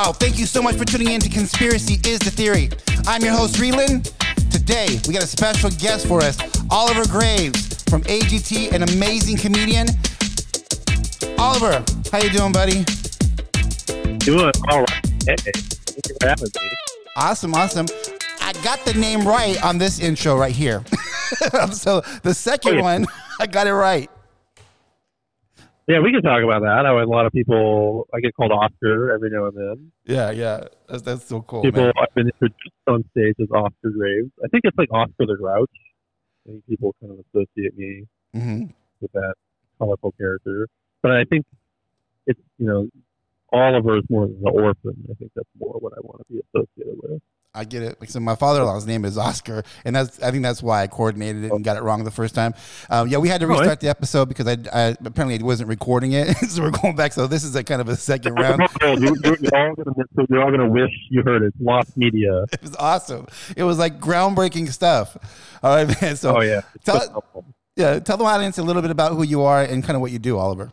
Wow, thank you so much for tuning in to Conspiracy is the Theory. I'm your host, Reeland. Today, we got a special guest for us, Oliver Graves from AGT, an amazing comedian. Oliver, how you doing, buddy? Doing all right. Hey, thank you for having me. Awesome, awesome. I got the name right on this intro right here. so the second Oh, yeah. one, I got it right. Yeah, we can talk about that. I a lot of people. I get called Oscar every now and then. Yeah, yeah. That's, that's so cool, people man. I've been introduced on stage as Oscar Graves. I think it's like Oscar the Grouch. I think people kind of associate me hmm with that colorful character. But I think it's you know Oliver is more the orphan. I think that's more what I want to be associated with. I get it. Like, So my father-in-law's name is Oscar, and that's I think that's why I coordinated it and got it wrong the first time. Um, yeah, we had to Oh, eh? restart the episode because I, I apparently I wasn't recording it, so we're going back. So this is a kind of a second round. you're, you're, you're all gonna miss, you're all gonna wish you heard it. Lost media. It was awesome. It was like groundbreaking stuff. All right, man. So Oh yeah. Tell- So yeah, tell the audience a little bit about who you are and kind of what you do, Oliver.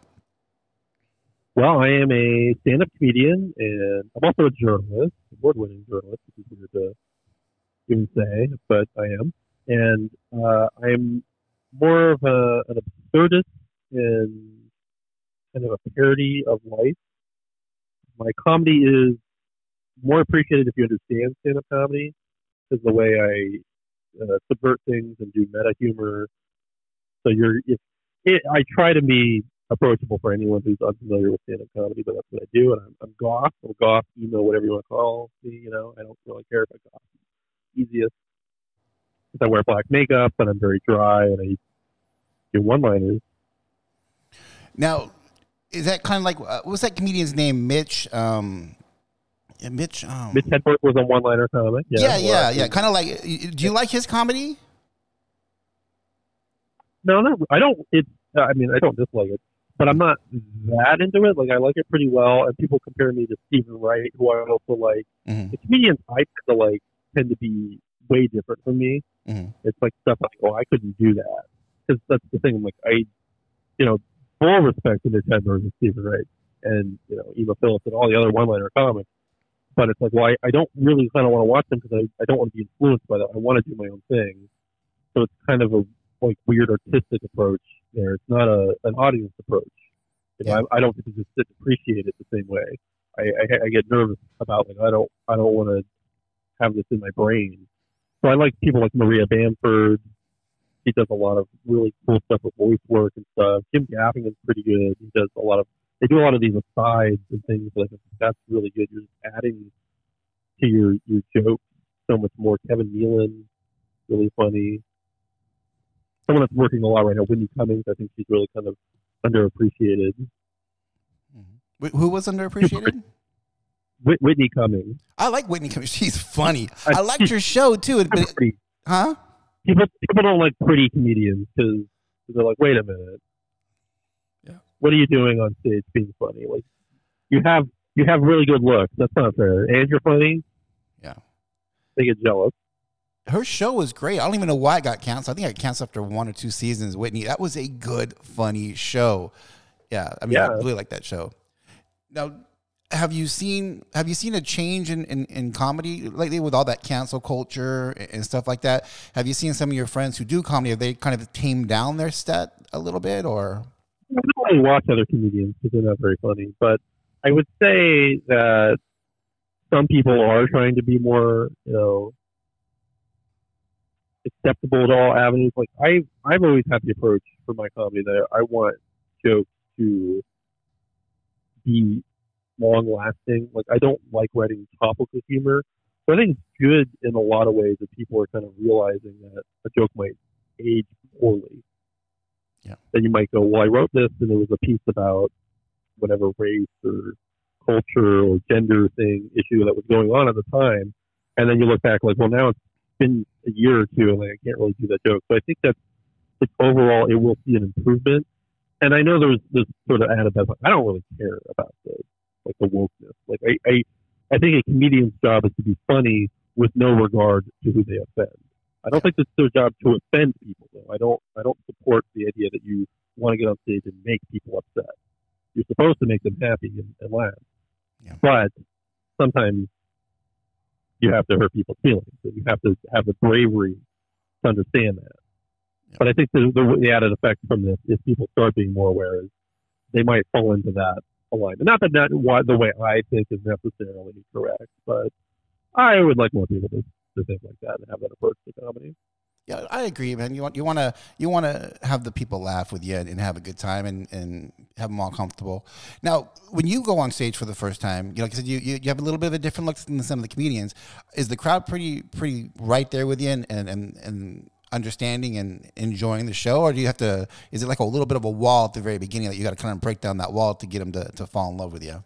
Well, I am a stand-up comedian, and I'm also a journalist, award-winning journalist, which is weird to even say, but I am. And uh, I'm more of a, an absurdist and kind of a parody of life. My comedy is more appreciated if you understand stand-up comedy, because the way I uh, subvert things and do meta humor. So you're, if it, I try to be approachable for anyone who's unfamiliar with stand-up comedy, but that's what I do. And I'm, I'm goth, or goth, emo, whatever you want to call me. You know, I don't really care if I goth. Easiest. Because I wear black makeup and I'm very dry and I do one-liners. Now, is that kind of like uh, what's that comedian's name? Mitch. Um, yeah, Mitch. Um, Mitch Hedberg was a one-liner comic. yeah, Yeah, yeah, yeah. Kind of like. Do you like his comedy? No, no, I don't. It's. I mean, I don't dislike it, but I'm not that into it. Like, I like it pretty well, and people compare me to Stephen Wright, who I also like. Mhm. The comedians I tend to like tend to be way different from me. Mhm. It's like stuff like, oh, I couldn't do that because that's the thing. I'm like, I, you know, full respect to Mitch Hedberg and Stephen Wright, and you know, Emo Philips and all the other one-liner comics. But it's like, well, I, I don't really kind of want to watch them because I, I don't want to be influenced by that. I want to do my own thing. So it's kind of a like weird artistic approach there. It's not a an audience approach. You know, I, I don't get to just sit appreciate it the same way. I, I, I get nervous about like I don't I don't want to have this in my brain. So I like people like Maria Bamford. She does a lot of really cool stuff with voice work and stuff. Jim Gaffigan's pretty good. He does a lot of they do a lot of these asides and things like that's really good. You're just adding to your your joke so much more. Kevin Nealon, really funny. Someone that's working a lot right now, Whitney Cummings. I think she's really kind of underappreciated. Mm-hmm. Wh- Who was underappreciated? Whitney Cummings. I like Whitney Cummings. She's funny. I- I liked your show too. Huh? people people don't like pretty comedians because they're like, wait a minute, Yeah. what are you doing on stage being funny? Like, you have you have really good looks. That's not fair. And you're funny. Yeah. They get jealous. Her show was great. I don't even know why it got canceled. I think it canceled after one or two seasons. Whitney, that was a good, funny show. Yeah, I mean, I really like that show. Now, have you seen have you seen a change in, in, in comedy lately with all that cancel culture and and stuff like that? Have you seen some of your friends who do comedy? Have they kind of tamed down their set a little bit, or I don't really watch other comedians because they're not very funny. But I would say that some people are trying to be more, you know, acceptable to all avenues. Like I, I've always had the approach for my comedy that I want jokes to be long lasting. Like I don't like writing topical humor. So I think it's good in a lot of ways that people are kind of realizing that a joke might age poorly. Yeah. Then you might go, well, I wrote this and it was a piece about whatever race or culture or gender thing issue that was going on at the time. And then you look back like, well, now it's been a year or two and like, I can't really do that joke. So I think that like, overall it will see an improvement. And I know there's this sort of added that I don't really care about the like the wokeness. Like I, I I think a comedian's job is to be funny with no regard to who they offend. I don't think it's their job to offend people though. I don't I don't support the idea that you want to get on stage and make people upset. You're supposed to make them happy and, and laugh. Yeah. But sometimes you have to hurt people's feelings. You have to have the bravery to understand that. Yeah. But I think the, the, the added effect from this is people start being more aware is they might fall into that alignment. Not that that what the way I think is necessarily correct, but I would like more people to, to think like that and have that approach to comedy. Yeah, I agree, man. You want you want to you want to have the people laugh with you and, and have a good time and, and have them all comfortable. Now, when you go on stage for the first time, you know, like I said, you, you, you have a little bit of a different look than some of the comedians. Is the crowd pretty pretty right there with you and and, and, and understanding and enjoying the show, or do you have to? Is it like a little bit of a wall at the very beginning that you got to kind of break down that wall to get them to, to fall in love with you?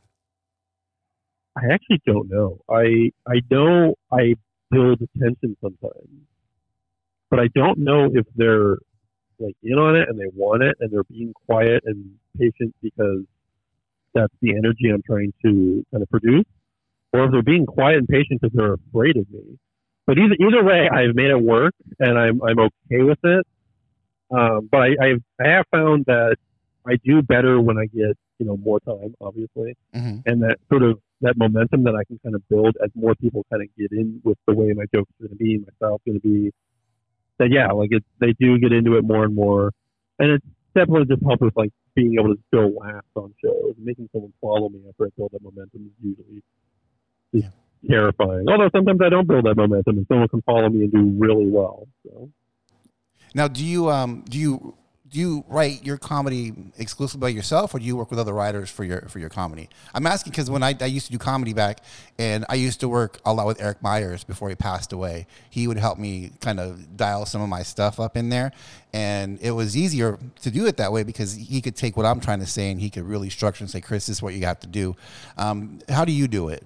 I actually don't know. I I know I build tension sometimes, but I don't know if they're like in on it and they want it and they're being quiet and patient because that's the energy I'm trying to kind of produce, or if they're being quiet and patient because they're afraid of me. But either either way, I've made it work and I'm I'm okay with it. Um, but I I've, I have found that I do better when I get you know more time, obviously, Mm-hmm. and that sort of that momentum that I can kind of build as more people kind of get in with the way my jokes are going to be, my style's going to be. That yeah, like it, they do get into it more and more, and it's definitely just helped with like being able to still laugh on shows, making someone follow me after I build that momentum is usually is terrifying. Although sometimes I don't build that momentum, and someone can follow me and do really well. So Now, do you um do you do you write your comedy exclusively by yourself, or do you work with other writers for your for your comedy? I'm asking because when I, I used to do comedy back, and I used to work a lot with Eric Myers before he passed away. He would help me kind of dial some of my stuff up in there, and it was easier to do it that way because he could take what I'm trying to say and he could really structure and say, "Chris, this is what you have to do." Um, how do you do it?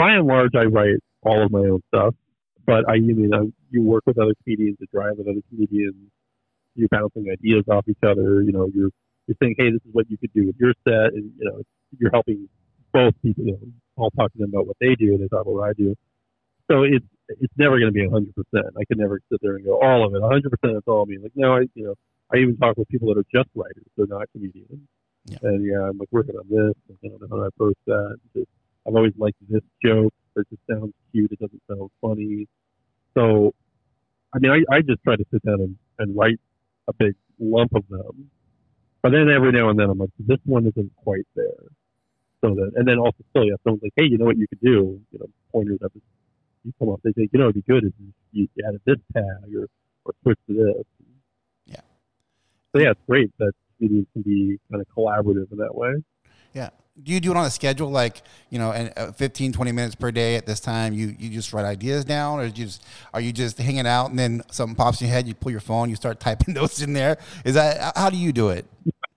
by and large, I write all of my own stuff, but I, you mean, I, you work with other comedians, to drive with other comedians, you're bouncing ideas off each other. You know, you're you're saying, hey, this is what you could do with your set, and you know, you're helping both people. You know, I'll talk to them about what they do, and they talk about what I do. So it's it's never going to be 100. percent I can never sit there and go all of it 100. percent It's all me. Like no, I you know, I even talk with people that are just writers; they're not comedians. Yeah. And yeah, I'm like working on this. and I don't know how to approach that. Just, I've always liked this joke. Or it just sounds cute. It doesn't sound funny. So, I mean, I, I just try to sit down and, and write a big lump of them. But then every now and then I'm like, this one isn't quite there. So that, and then also still, yeah, someone's like, hey, you know what you could do? You know, pointers up. You come up, they say, you know, it'd be good if you you added this tag or, or switch to this. Yeah. So yeah, it's great that comedians can be kind of collaborative in that way. Yeah. Do you do it on a schedule, like you know, and uh, 15, 20 minutes per day at this time? You you just write ideas down, or you just are you just hanging out and then something pops in your head? You pull your phone, you start typing notes in there. Is that how do you do it?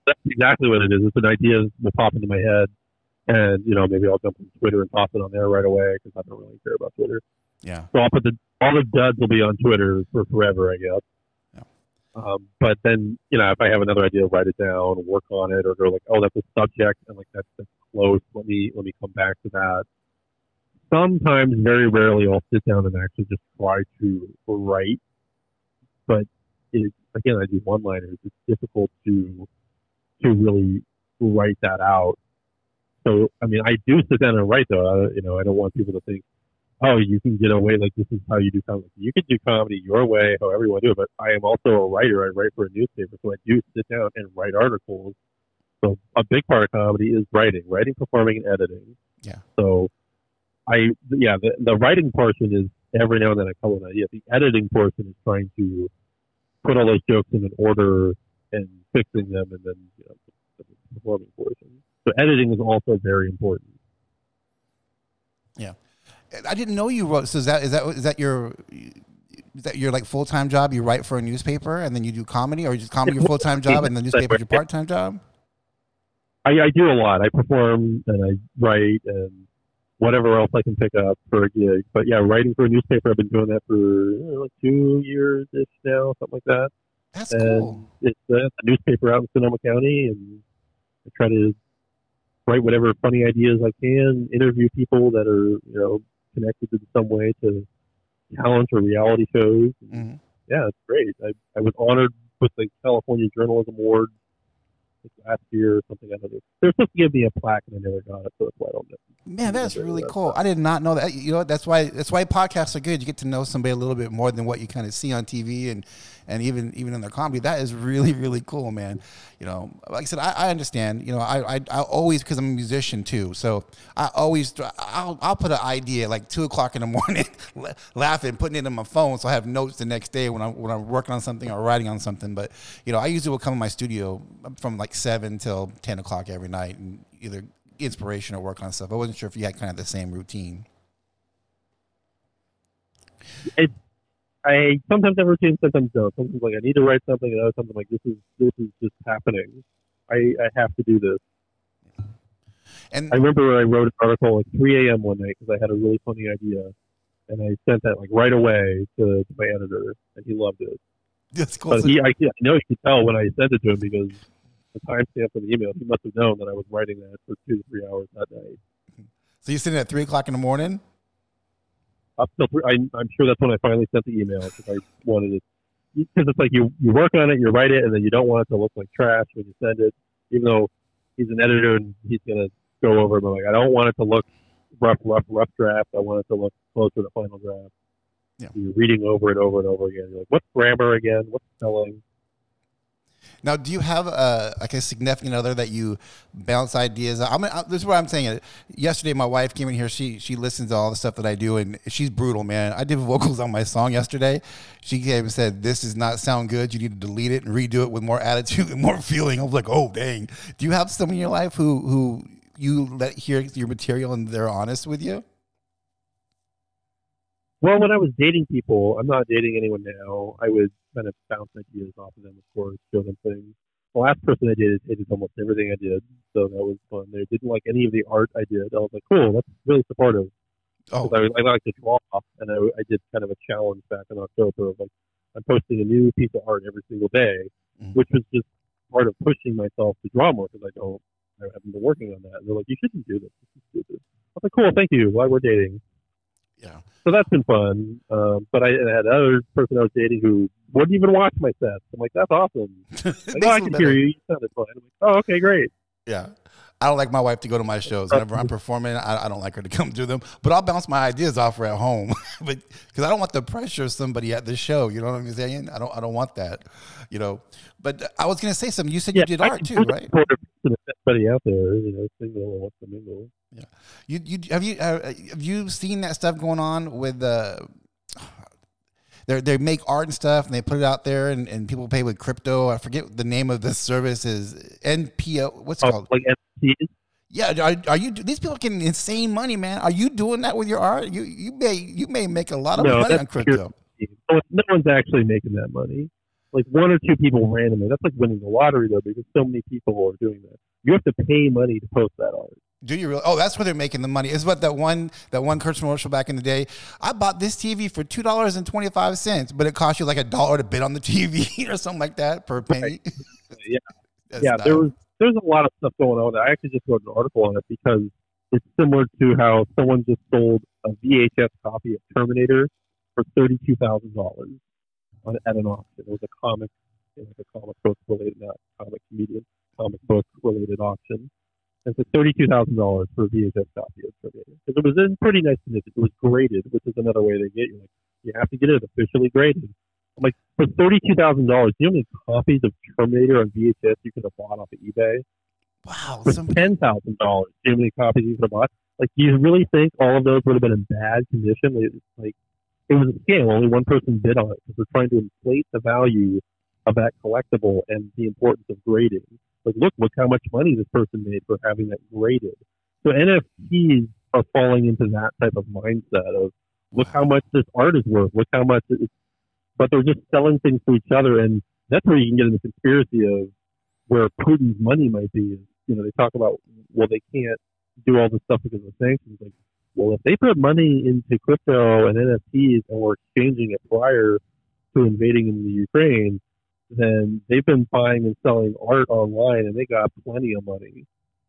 that's exactly what it is. It's an idea will pop into my head, and you know maybe I'll jump on Twitter and toss it on there right away because I don't really care about Twitter. Yeah. So I'll put the all the duds will be on Twitter for forever, I guess. Yeah. Um, but then you know if I have another idea, write it down, work on it, or go like, oh, that's a subject, and like that's, that's close. Let me let me come back to that. Sometimes, very rarely, I'll sit down and actually just try to write. But it, again, I do one-liners. It's difficult to to really write that out. So, I mean, I do sit down and write though. I, you know, I don't want people to think, oh, you can get away like this is how you do comedy. You can do comedy your way, however you want to do it. But I am also a writer. I write for a newspaper, so I do sit down and write articles. So a big part of comedy is writing, writing, performing, and editing. Yeah. So I, yeah, the, the writing portion is every now and then I come up with an idea. The editing portion is trying to put all those jokes in an order and fixing them, and then you know, the performing portion. So editing is also very important. I didn't know you wrote. So is that is that is that your is that your like full time job? You write for a newspaper and then you do comedy, or you just comedy your full time job and the newspaper your part time job? I, I do a lot. I perform and I write and whatever else I can pick up for a gig. But yeah, writing for a newspaper, I've been doing that for know, like two years ish now, something like that. That's and cool. it's uh, a newspaper out in Sonoma County, and I try to write whatever funny ideas I can, interview people that are you know connected in some way to talent or reality shows. Mhm. Yeah, it's great. I, I was honored with the California Journalism Award last year or something. I don't know. They're supposed to give me a plaque, and I never got it, so that's why I don't know. Man, that's really cool. I did not know that. You know, that's why that's why podcasts are good. You get to know somebody a little bit more than what you kind of see on TV and and even even in their comedy. That is really really cool, man. You know, like I said, I, I understand. You know, I I, I always because I'm a musician too, so I always I'll I'll put an idea like two o'clock in the morning, laughing, putting it in my phone, so I have notes the next day when I'm when I'm working on something or writing on something. But you know, I usually will come in my studio from like seven till ten o'clock every night and either inspiration or work on stuff. I wasn't sure if you had kind of the same routine. It, I sometimes have routine, sometimes don't. Sometimes like I need to write something, and other something like this is this is just happening. I I have to do this. And I remember when I wrote an article at 3 a.m. one night because I had a really funny idea, and I sent that like right away to, to my editor, and he loved it. that's cool. But he, I, I know he could tell when I sent it to him because the timestamp of the email, he must have known that I was writing that for two to three hours that night. so you're sitting at three o'clock in the morning. Three, I, I'm sure that's when I finally sent the email because I wanted it. Because it's like you you work on it, you write it, and then you don't want it to look like trash when you send it. Even though he's an editor and he's gonna go over it, but like I don't want it to look rough, rough, rough draft. I want it to look closer to the final draft. Yeah. You're reading over it over and over again. You're like, what's grammar again? What's spelling? Now, do you have a like a significant other that you bounce ideas? I'm I, this is what I'm saying. Yesterday, my wife came in here. She she listens to all the stuff that I do, and she's brutal, man. I did vocals on my song yesterday. She came and said, "This does not sound good. You need to delete it and redo it with more attitude and more feeling." I was like, "Oh, dang." Do you have someone in your life who who you let hear your material and they're honest with you? Well, when I was dating people, I'm not dating anyone now. I would kind of bounce ideas off of them, of course, show them things. The last person I dated hated almost everything I did, so that was fun. They didn't like any of the art I did. I was like, cool, that's really supportive. Oh, I, I like to draw, and I, I did kind of a challenge back in October of like, I'm posting a new piece of art every single day, Mhm. which was just part of pushing myself to draw more because I don't, I haven't been working on that. And they're like, you shouldn't do this. This is stupid. I was like, cool, thank you. Why we're dating yeah. so that's been fun. Um, but I had another person I was dating who wouldn't even watch my sets. I'm like, that's awesome. Like, oh, I can better. hear you. You sounded fine. I'm like, oh, okay, great. Yeah. I don't like my wife to go to my shows. Whenever I'm performing, I, I don't like her to come to them. But I'll bounce my ideas off her at home, but because I don't want the pressure of somebody at the show. You know what I'm saying? I don't. I don't want that. You know. But I was gonna say something. You said you did I art too, right? everybody out there, you know, single or wants to mingle. You you have you uh, have you seen that stuff going on with uh, they they make art and stuff and they put it out there and, and people pay with crypto. I forget the name of this service is NPO. What's it Oh, called? like Yeah, are, are you? These people getting insane money, man. Are you doing that with your art? You you may you may make a lot of No, money on crypto. No, no one's actually making that money. Like one or two people randomly. That's like winning the lottery, though, because so many people are doing that. You have to pay money to post that art. Do you really? Oh, that's where they're making the money. Is what that one that one commercial back in the day. I bought this TV for two dollars and twenty five cents, but it cost you like a dollar to bid on the TV or something like that per penny. Yeah. Yeah, not- there was there's a lot of stuff going on. I actually just wrote an article on it because it's similar to how someone just sold a VHS copy of Terminator for thirty two thousand dollars at an auction. It was a comic, it was a comic book related, not comic comedian, comic book related auction. And it's thirty two thousand dollars for a VHS copy of Terminator because it was in pretty nice condition. It was graded, which is another way they get you. Like you have to get it officially graded. I'm like for thirty two thousand dollars, do you know how many copies of Terminator on VHS you could have bought off of eBay? wow. For Somebody, ten thousand dollars, do you know how many copies you could have bought? Like, do you really think all of those would have been in bad condition? Like, like it was a scam. Only one person bid on it because they're trying to inflate the value of that collectible and the importance of grading. Like, look, look how much money this person made for having that graded. So NFTs are falling into that type of mindset of look how much this art is worth, look how much it's but they're just selling things to each other and that's where you can get in the conspiracy of where Putin's money might be you know, they talk about well they can't do all this stuff because of the sanctions. Like, well if they put money into crypto and NFTs and were exchanging it prior to invading in the Ukraine, then they've been buying and selling art online and they got plenty of money.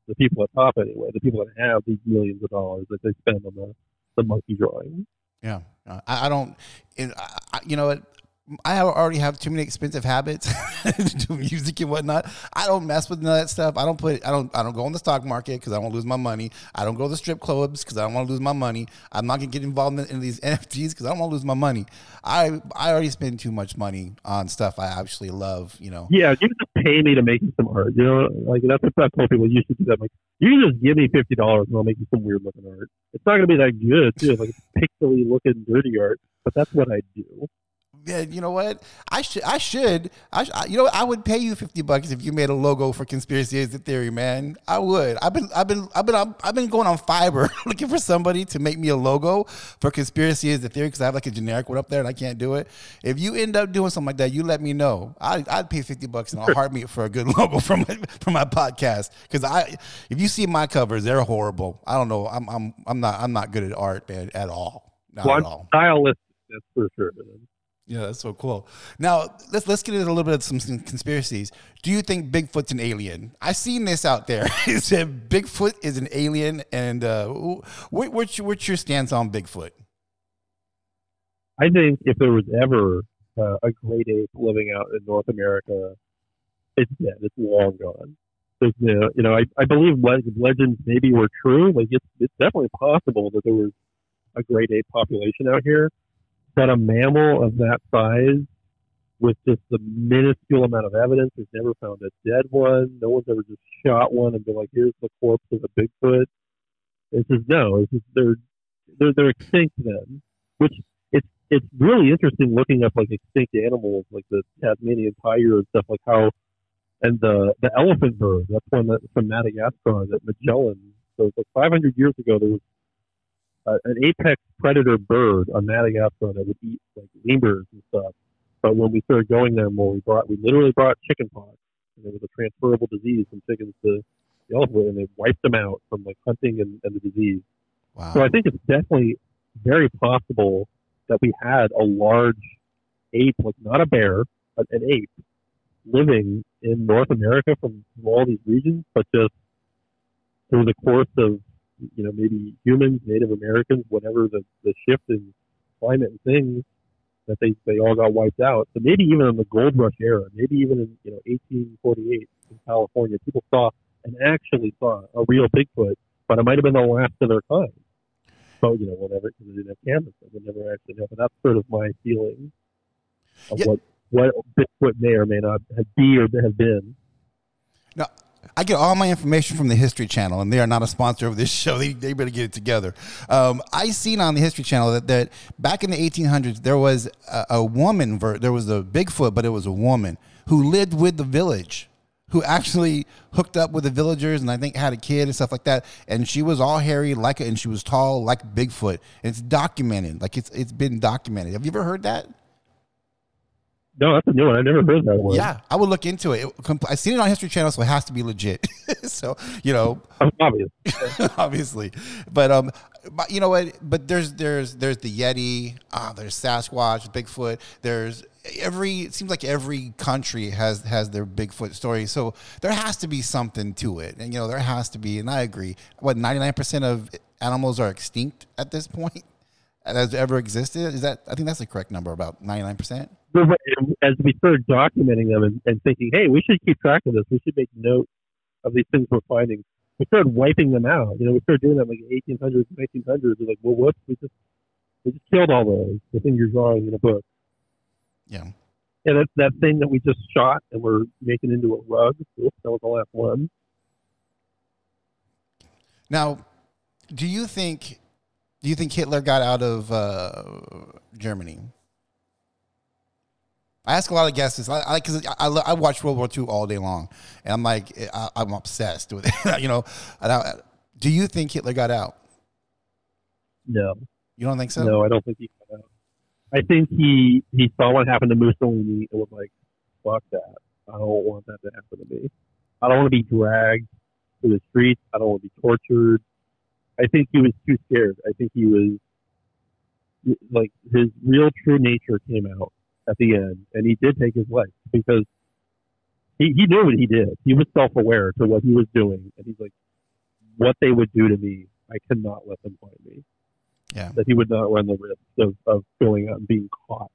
The people at top anyway, the people that have these millions of dollars that they spend on the, the monkey drawing. yeah. I, I don't. I, you know? I already have too many expensive habits music and whatnot. I don't mess with none of that stuff. I don't put. I don't. I don't go in the stock market because I don't lose my money. I don't go to the strip clubs because I don't want to lose my money. I'm not gonna get involved in, in these NFTs because I don't want to lose my money. I I already spend too much money on stuff I actually love. You know. Yeah, you just pay me to make you some art. You know, like that's what I told people. You should do that. Like you can just give me fifty dollars and I'll make you some weird looking art. It's not gonna be that good too. Like pixely looking dirty art, but that's what I do yeah, you know what? I should, I should, I, I, you know, I would pay you fifty bucks if you made a logo for Conspiracy is the Theory, man. I would. I've been, I've been, I've been, I've been going on Fiverr looking for somebody to make me a logo for Conspiracy is the Theory because I have like a generic one up there and I can't do it. If you end up doing something like that, you let me know. I, I'd pay fifty bucks in a heartbeat for a good logo for my for my podcast because I, if you see my covers, they're horrible. I don't know. I'm, I'm, I'm not, I'm not good at art, man, at all. Not well, at all. Stylistic, that's for sure. Yeah, that's so cool. Now let's let's get into a little bit of some, some conspiracies. Do you think Bigfoot's an alien? I've seen this out there. it said Bigfoot is an alien, and uh, what, what's your, what's your stance on Bigfoot? I think if there was ever uh, a great ape living out in North America, it's dead. It's long gone. There's no, you know, I, I believe legends maybe were true. Like it's it's definitely possible that there was a great ape population out here that a mammal of that size with just the minuscule amount of evidence. We've never found a dead one. No one's ever just shot one and been like, "Here's the corpse of a Bigfoot." It's just no. It's just they're they're they're extinct then, which it's it's really interesting looking up like extinct animals like the Tasmanian tiger and stuff like how and the the elephant bird. That's one that's from Madagascar that Magellan. So it's like 500 years ago there was uh, an apex predator bird on Madagascar that would eat like lemurs and stuff. But when we started going there more, we brought we literally brought chickenpox, and it was a transferable disease from chickens to the elephant, and they wiped them out from like hunting and, and the disease. Wow. So I think it's definitely very possible that we had a large ape, like not a bear, but an ape, living in North America from, from all these regions, but just through the course of you know, maybe humans, Native Americans, whatever the, the shift in climate and things that they, they all got wiped out. So maybe even in the gold rush era, maybe even in, you know, 1848 in California, people saw and actually saw a real Bigfoot, but it might have been the last of their kind. So, you know, whatever, because they didn't have cameras, so they never actually know. But that's sort of my feeling of what, what Bigfoot may or may not have be or have been. Now, I get all my information from the History Channel, and they are not a sponsor of this show. They, they better get it together. Um, I seen on the History Channel that, that back in the 1800s there was a, a woman. There was a Bigfoot, but it was a woman who lived with the village, who actually hooked up with the villagers, and I think had a kid and stuff like that. And she was all hairy, like and she was tall, like Bigfoot. And it's documented, like it's it's been documented. Have you ever heard that? No, that's a new one. I never heard that one. Yeah, I would look into it. it I seen it on History Channel, so it has to be legit. so you know, obviously, obviously, but um, but you know what? But there's there's there's the Yeti. Ah, there's Sasquatch, Bigfoot. There's every. It seems like every country has has their Bigfoot story. So there has to be something to it, and you know there has to be. And I agree. What ninety nine percent of animals are extinct at this point that has ever existed. Is that? I think that's the correct number. About ninety nine percent as we started documenting them and, and thinking, hey, we should keep track of this. We should make note of these things we're finding. We started wiping them out. You know, we started doing that like 1800s, 1900s. We're like, well, what? We just we just killed all those. The thing you're drawing in a book. Yeah. And that that thing that we just shot and we're making into a rug. That was the last one. Now, do you think do you think Hitler got out of uh, Germany? I ask a lot of guests I because I, I, I, watch World War II all day long, and I'm like eh, I, am obsessed with it. you know, I, do you think Hitler got out? No, you don't think so? No, I don't think he got out. I think he he saw what happened to Mussolini and was like, "Fuck that! I don't want that to happen to me. I don't want to be dragged to the streets. I don't want to be tortured." I think he was too scared. I think he was like his real true nature came out at the end, and he did take his life because he, he knew what he did. He was self aware to what he was doing, and he's like, "What they would do to me, I cannot let them find me." Yeah, that he would not run the risk of, of going out and being caught.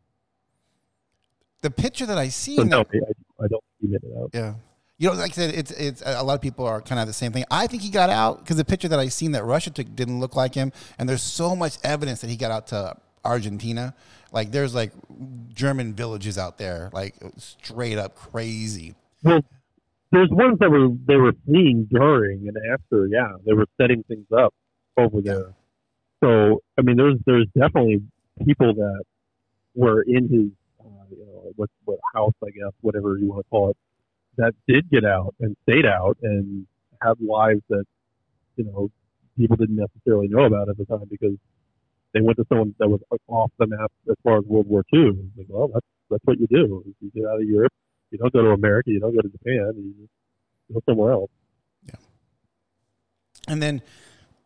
the picture that I see, So no, I, I don't see it out. yeah. You know, like I said, it's it's a lot of people are kind of the same thing. I think he got out because the picture that I seen that Russia took didn't look like him, and there's so much evidence that he got out to Argentina. Like there's like German villages out there, like straight up crazy. Well, there's ones that were they were fleeing during and after. Yeah, they were setting things up over there. So I mean, there's there's definitely people that were in his uh, you know what what house I guess whatever you want to call it that did get out and stayed out and had lives that you know people didn't necessarily know about at the time because they went to someone that was off the map as far as World War II. Like, well, that's that's what you do. You get out of Europe. You don't go to America. You don't go to Japan. You just go somewhere else. Yeah. And then,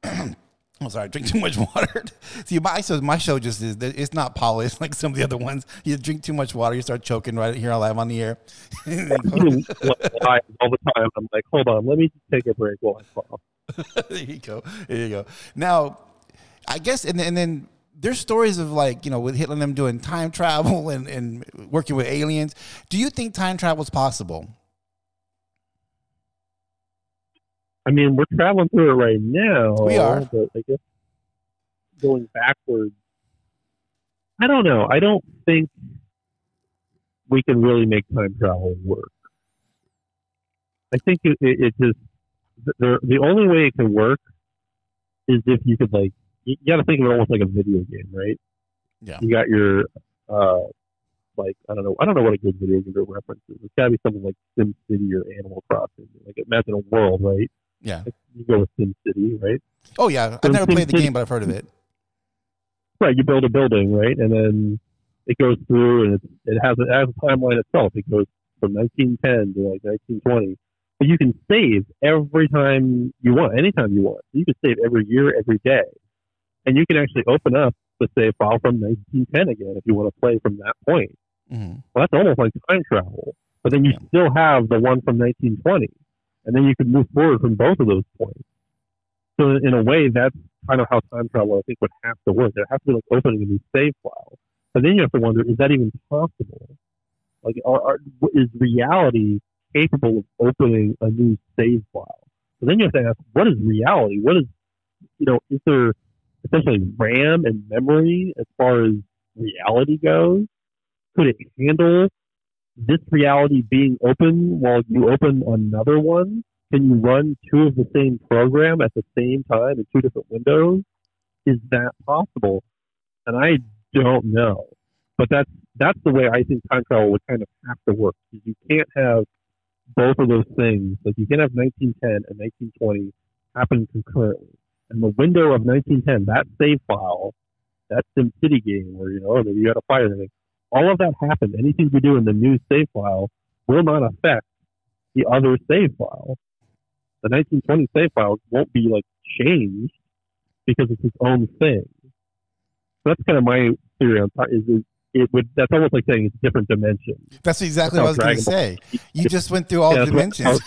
I'm oh, sorry, I drink too much water. See, my show, my show just is, it's not polished like some of the other ones. You drink too much water, you start choking right here live on the air. All the time. I'm like, hold on, let me take a break while I cough. there you go. There you go. Now, I guess, and, and then there's stories of like, you know, with Hitler and them doing time travel and, and working with aliens. Do you think time travel is possible? I mean, we're traveling through it right now. We are. But I guess going backwards, I don't know. I don't think we can really make time travel work. I think it, it, it just the the only way it can work is if you could like you, got to think of it almost like a video game, right? Yeah. You got your uh like I don't know I don't know what a good video game reference is. It's got to be something like SimCity or Animal Crossing. Like imagine a world, right? Yeah. Like, you go with SimCity, right? Oh yeah, I've never played the game, but I've heard of it. Right, you build a building, right, and then it goes through, and it, it has a, it has a timeline itself. It goes from 1910 to like 1920. But you can save every time you want, anytime you want. You can save every year, every day, and you can actually open up the save file from 1910 again if you want to play from that point. hmm Well, that's almost like time travel. But then you Yeah. still have the one from 1920, and then you can move forward from both of those points. So in a way, that's kind of how time travel I think would have to work. There has to be like opening a new save file, but then you have to wonder: is that even possible? Like, are, are, is reality capable of opening a new save file? So then you have to ask: what is reality? What is you know? Is there essentially RAM and memory as far as reality goes? Could it handle this reality being open while you open another one? Can you run two of the same program at the same time in two different windows? Is that possible? And I don't know. But that's that's the way I think time travel would kind of have to work. You can't have both of those things. Like you can't have 1910 and 1920 happen concurrently. And the window of 1910, that save file, that SimCity game where you know that you got a fire and everything, all of that happened. Anything you do in the new save file will not affect the other save file. The 1920 save file won't be like changed because it's its own thing. So that's kind of my theory on time. Is it, it would that's almost like saying it's a different dimensions. That's exactly what I was going to say. You just went through all Yeah, that's dimensions.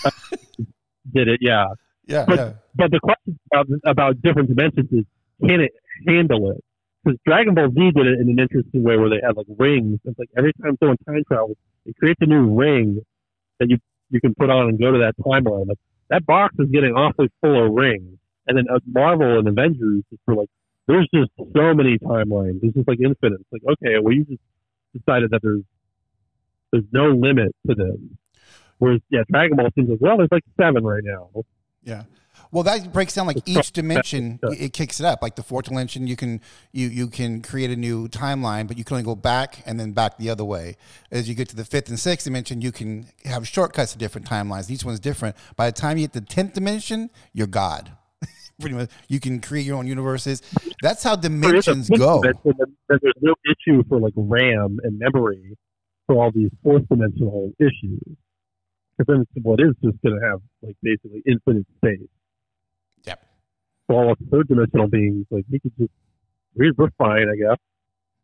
Did it? Yeah. Yeah, But- yeah. But the question about, about different dimensions is can it handle it? Because Dragon Ball Z did it in an interesting way where they had like rings. It's like every time someone time travels, it creates a new ring that you you can put on and go to that timeline. Like that box is getting awfully full of rings. And then uh, Marvel and Avengers just were like, there's just so many timelines. It's just like infinite. It's like okay, well you just decided that there's there's no limit to them. Whereas yeah, Dragon Ball seems like well, there's like seven right now. Yeah. Well, that breaks down like each dimension. It kicks it up. Like the fourth dimension, you can you you can create a new timeline, but you can only go back and then back the other way. As you get to the fifth and sixth dimension, you can have shortcuts to different timelines. Each one's different. By the time you hit the tenth dimension, you're God. Pretty much, you can create your own universes. That's how there is a dimensions go. dimension, then- then there's no issue for like RAM and memory for all these fourth dimensional issues. Because then it's, well, just going to have like basically infinite space. Yep. So all of third dimensional beings, like we could just we're, we're fine, I guess.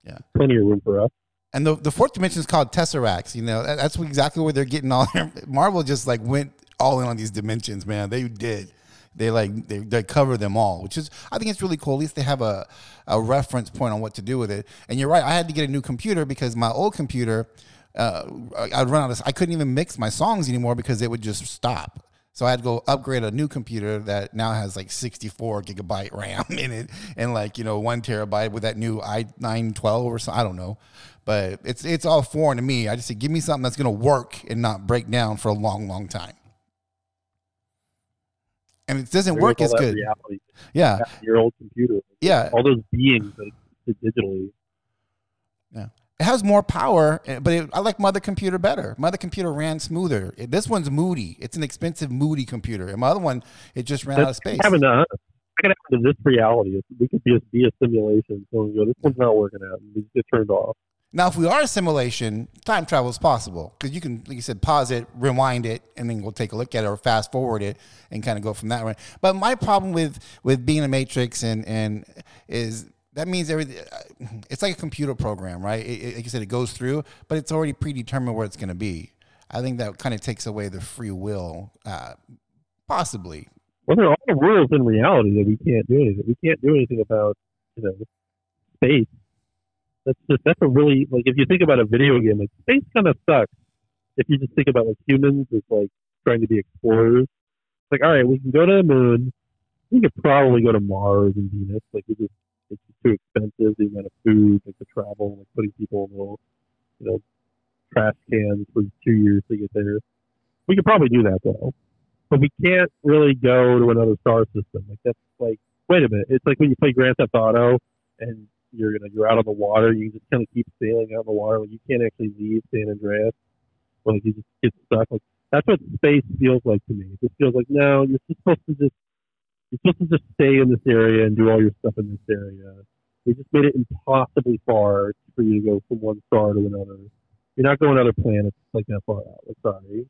Yeah. Plenty of room for us. And the, the fourth dimension is called Tesseracts. You know, that's exactly where they're getting all their. Marvel just like went all in on these dimensions, man. They did. They like they, they cover them all, which is I think it's really cool. At least they have a, a reference point on what to do with it. And you're right. I had to get a new computer because my old computer uh, I'd run out of. I couldn't even mix my songs anymore because it would just stop. So I had to go upgrade a new computer that now has like 64 gigabyte RAM in it and like you know one terabyte with that new i912 or so I don't know, but it's it's all foreign to me. I just say give me something that's gonna work and not break down for a long long time. And it doesn't work as good. Reality. Yeah, your old computer. Yeah, all those beings digitally. Yeah. It has more power, eh, but it, I like Mother Computer better. Mother Computer ran smoother. It, this one's moody. It's an expensive, moody computer. And my other one, it just ran That's out of space. Having a, I can have this reality. We could just be a simulation. So we go, this one's not working out. We get turned off. Now, if we are a simulation, time travel is possible because you can, like you said, pause it, rewind it, and then we'll take a look at it or fast forward it and kind of go from that way. But my problem with with being a Matrix and and is that means everything. Uh, it's like a computer program, right? It, it, like you said, it goes through, but it's already predetermined where it's going to be. I think that kind of takes away the free will, uh, possibly. Well, there are all the rules in reality that we can't do anything. We can't do anything about, you know, space. That's just that's a really like if you think about a video game, like space kind of sucks. If you just think about like humans as like trying to be explorers, it's like all right, we can go to the moon. We could probably go to Mars and Venus. Like we just it's too expensive. The amount of food, like the travel, like putting people in little, you know, trash cans for two years to get there. We could probably do that though, but we can't really go to another star system. Like that's like, wait a minute. It's like when you play Grand Theft Auto and you're gonna you're out on the water. You just kind of keep sailing out in the water. Like you can't actually leave San Andreas. Like you just get stuck. Like that's what space feels like to me. It just feels like no, you're supposed to just you're supposed to just stay in this area and do all your stuff in this area. They just made it impossibly far for you to go from one star to another. You're not going to other planets like that far out. I'm sorry.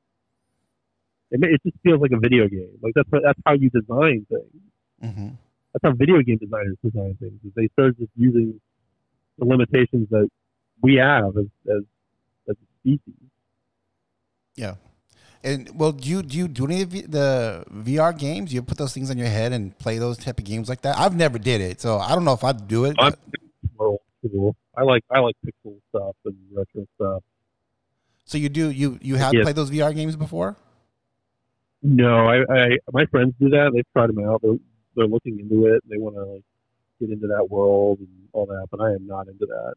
It, it just feels like a video game. Like that's that's how you design things. Mm-hmm. That's how video game designers design things. Is they start just using the limitations that we have as as, as a species. Yeah. And well, do you do you do any of the VR games? Do you put those things on your head and play those type of games like that? I've never did it, so I don't know if I'd do it. I'm cool. I like I like pixel stuff and retro stuff. So you do you you have yes. played those VR games before? No, I, I my friends do that. They've tried them out. They're they're looking into it. They want to like get into that world and all that, but I am not into that.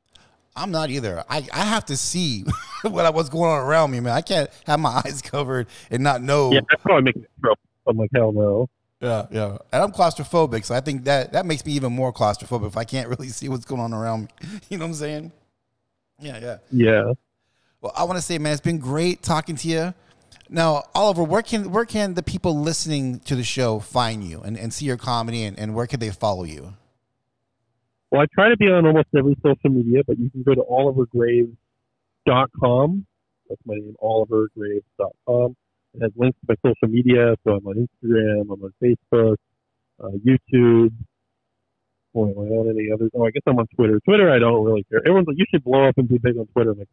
I'm not either. I, I have to see what what's going on around me, man. I can't have my eyes covered and not know. Yeah, that's probably making me trouble. I'm like, hell no. Yeah, yeah. And I'm claustrophobic, so I think that that makes me even more claustrophobic if I can't really see what's going on around me. You know what I'm saying? Yeah, yeah. Yeah. Well, I want to say, man, it's been great talking to you. Now, Oliver, where can where can the people listening to the show find you and, and see your comedy and, and where can they follow you? Well, I try to be on almost every social media, but you can go to olivergraves.com. That's my name, olivergraves.com. It has links to my social media, so I'm on Instagram, I'm on Facebook, uh, YouTube. Boy, am I on any others? Oh, I guess I'm on Twitter. Twitter, I don't really care. Everyone's like, you should blow up and be big on Twitter. I'm like,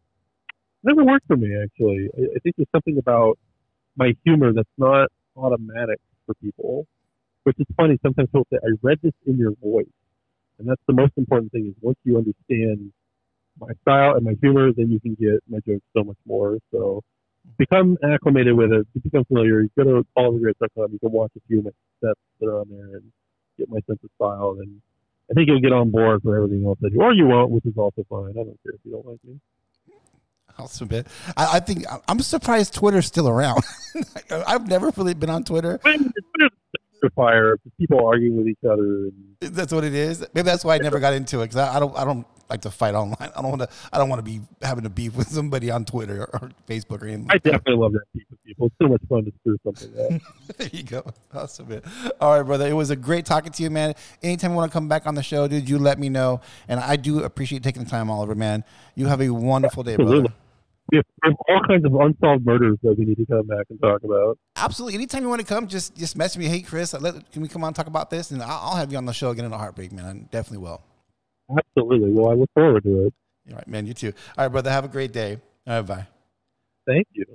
never worked for me, actually. I, I think there's something about my humor that's not automatic for people, which is funny. Sometimes people say, I read this in your voice. And that's the most important thing is once you understand my style and my humor, then you can get my jokes so much more. So become acclimated with it, become familiar. You go to olivergraves.com, you can watch a few of my steps that are on there and get my sense of style. And I think you'll get on board for everything else I do. Or you won't, which is also fine. I don't care if you don't like me. I'll submit. I, I think I'm surprised Twitter's still around. I've never really been on Twitter. Twitter's fire, people arguing with each other. That's what it is. Maybe that's why I never got into it because I, I, don't I don't like to fight online. I don't want to I don't want to be having a beef with somebody on Twitter or, or Facebook or anything. I definitely love that beef with people. It's so much fun to screw something up. there you go. Awesome, man. All right, brother. It was a great talking to you, man. Anytime you want to come back on the show, dude, you let me know. And I do appreciate taking the time, Oliver, man. You have a wonderful day, Absolutely. We have, all kinds of unsolved murders that we need to come back and talk about. Absolutely. Anytime you want to come, just just message me. Hey, Chris, let, can we come on and talk about this? And I'll, I'll have you on the show again in a heartbreak, man. I definitely will. Absolutely. Well, I look forward to it. All right, man. You too. All right, brother. Have a great day. All right, bye. Thank you.